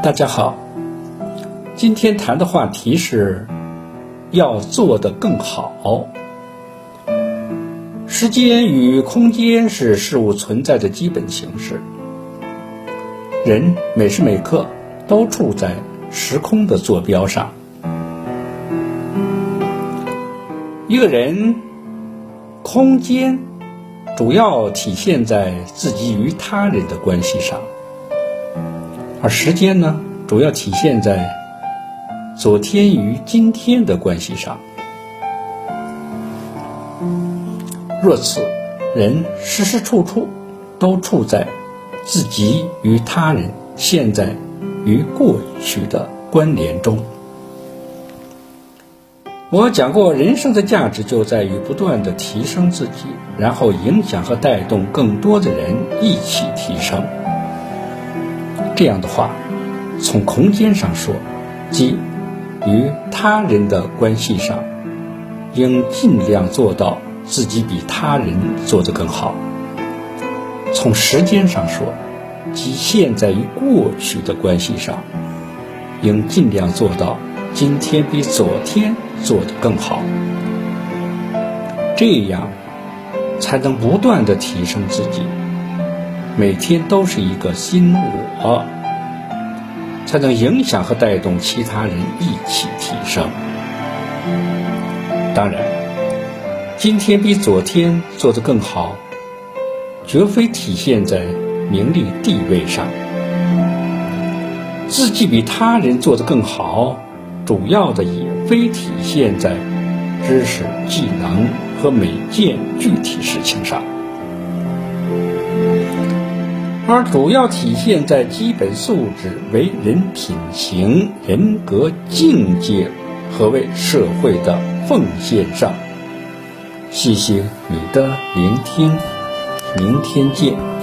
大家好，今天谈的话题是要做得更好。时间与空间是事物存在的基本形式，人每时每刻都处在时空的坐标上。一个人空间主要体现在自己与他人的关系上。而时间呢，主要体现在昨天与今天的关系上。若此，人时时处处都处在自己与他人、现在与过去的关联中。我讲过，人生的价值就在于不断的提升自己，然后影响和带动更多的人一起提升。这样的话，从空间上说，即与他人的关系上，应尽量做到自己比他人做得更好；从时间上说，即现在与过去的关系上，应尽量做到今天比昨天做得更好。这样，才能不断的提升自己。每天都是一个新我，才能影响和带动其他人一起提升。当然，今天比昨天做得更好，绝非体现在名利地位上；自己比他人做得更好，主要的也非体现在知识、技能和每件具体事情上。而主要体现在基本素质、为人品行、人格境界和为社会的奉献上。谢谢你的聆听，明天见。